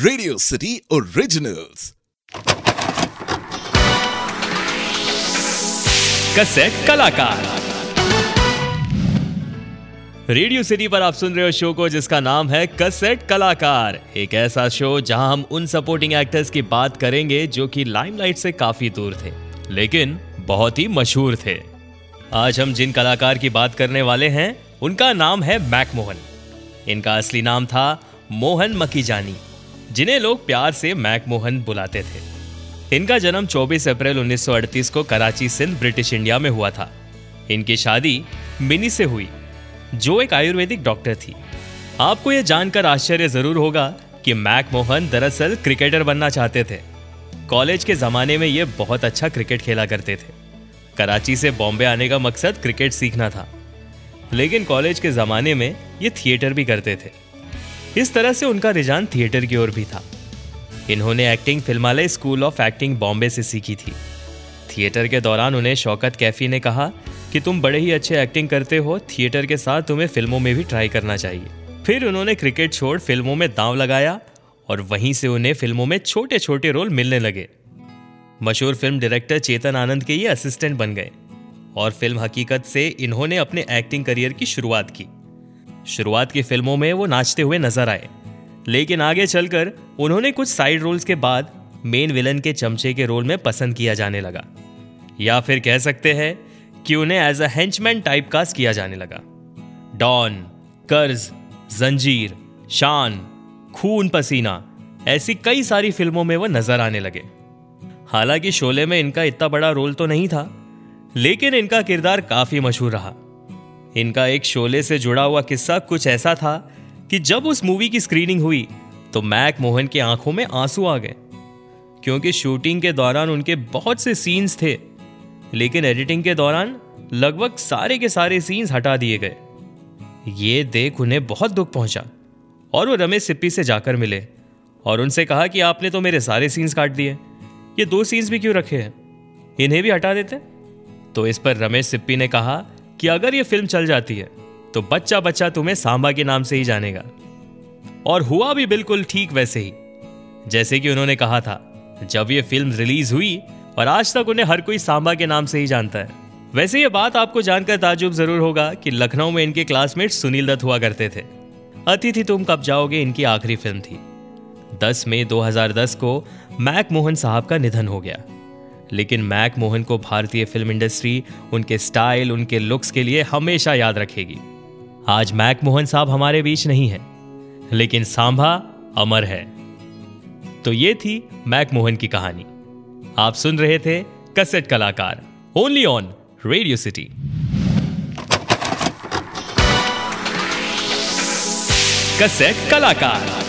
Radio city originals cassette कलाकार radio city पर आप सुन रहे हो शो को, जिसका नाम है कसेट कलाकार एक ऐसा शो जहाँ हम उन सपोर्टिंग एक्टर्स की बात करेंगे जो कि लाइमलाइट से काफ़ी दूर थे, लेकिन बहुत ही मशहूर थे। आज हम जिन कलाकार की बात करने वाले हैं, उनका नाम है मैक मोहन इनका असली नाम था मोहन मकीजानी। जिन्हें लोग प्यार से मैकमोहन बुलाते थे। इनका जन्म 24 अप्रैल 1938 को कराची सिंध, ब्रिटिश इंडिया में हुआ था। इनकी शादी मिनी से हुई, जो एक आयुर्वेदिक डॉक्टर थी। आपको यह जानकर आश्चर्य ज़रूर होगा कि मैक मोहन दरअसल क्रिकेटर बनना चाहते थे। कॉलेज के जमाने में ये बहुत अच्छा क्रिकेट खेला करते थे। कराची से बॉम्बे आने का मकसद क्रिकेट सीखना था। लेकिन कॉलेज के ज़माने में ये थिएटर भी करते थे। इस तरह से उनका रुझान थिएटर की ओर भी था। इन्होंने acting Filmalaya school of acting Bombay से सीखी थी। थिएटर के दौरान उन्हें शौकत कैफी ने कहा कि तुम बड़े ही अच्छे एक्टिंग करते हो, थिएटर के साथ तुम्हें फ़िल्मों में भी ट्राई करना चाहिए। फिर उन्होंने क्रिकेट छोड़ फ़िल्मों में दांव लगाया और वहीं से उन्हें फ़िल्मों में छोटे छोटे रोल मिलने लगे। मशहूर फ़िल्म डायरेक्टर चेतन आनंद के ये असिस्टेंट बन गए और फ़िल्म हकीकत से इन्होंने अपने एक्टिंग करियर की शुरुआत की। शुरुआत की फ़िल्मों में वो नाचते हुए नज़र आए। लेकिन आगे चलकर उन्होंने कुछ साइड रोल्स के बाद मेन विलन के चमचे के रोल में पसंद किया जाने लगा। या फिर कह सकते हैं कि उन्हें as a henchman type cast किया जाने लगा। डॉन कर्ज जंजीर शान खून पसीना ऐसी कई सारी फ़िल्मों में वो नज़र आने लगे। हालाँकि शोले में इनका इतना बड़ा रोल तो नहीं था, लेकिन इनका किरदार काफ़ी मशहूर रहा। इनका एक शोले से जुड़ा हुआ किस्सा कुछ ऐसा था कि जब उस मूवी की स्क्रीनिंग हुई तो मैक मोहन की आँखों में आँसू आ गए। क्योंकि शूटिंग के दौरान उनके बहुत से सीन्स थे, लेकिन एडिटिंग के दौरान लगभग सारे के सारे सीन्स हटा दिए गए। ये देख उन्हें बहुत दुख पहुँचा, और वो रमेश सिप्पी से जाकर मिले, और उनसे कहा कि आपने तो मेरे सारे सीन्स काट दिए, ये दो सीन्स भी क्यों रखे हैं? इन्हें भी हटा देते? तो इस पर रमेश सिप्पी ने कहा कि अगर ये फ़िल्म चल जाती है तो बच्चा बच्चा तुम्हें सांबा के नाम से ही जानेगा। और हुआ भी बिल्कुल ठीक वैसे ही। जैसे कि उन्होंने कहा था, जब ये फ़िल्म रिलीज़ हुई और आज तक उन्हें हर कोई सांबा के नाम से ही जानता है। वैसे ये बात आपको जानकर ताजुब ज़रूर होगा कि लखनऊ में इनके क्लासमेट सुनील दत्त हुआ करते थे। अतिथि तुम कब जाओगे? इनकी आखिरी फ़िल्म थी। 10 मई 2010 को मैक मोहन साहब का निधन हो गया। लेकिन मैक मोहन को भारतीय फ़िल्म इंडस्ट्री, उनके स्टाइल, उनके लुक्स के लिए हमेशा याद रखेगी। आज मैक मोहन साहब हमारे बीच नहीं है, लेकिन सांभा अमर है। तो ये थी मैक मोहन की कहानी। आप सुन रहे थे कसेट कलाकार only on Radio City cassette कलाकार।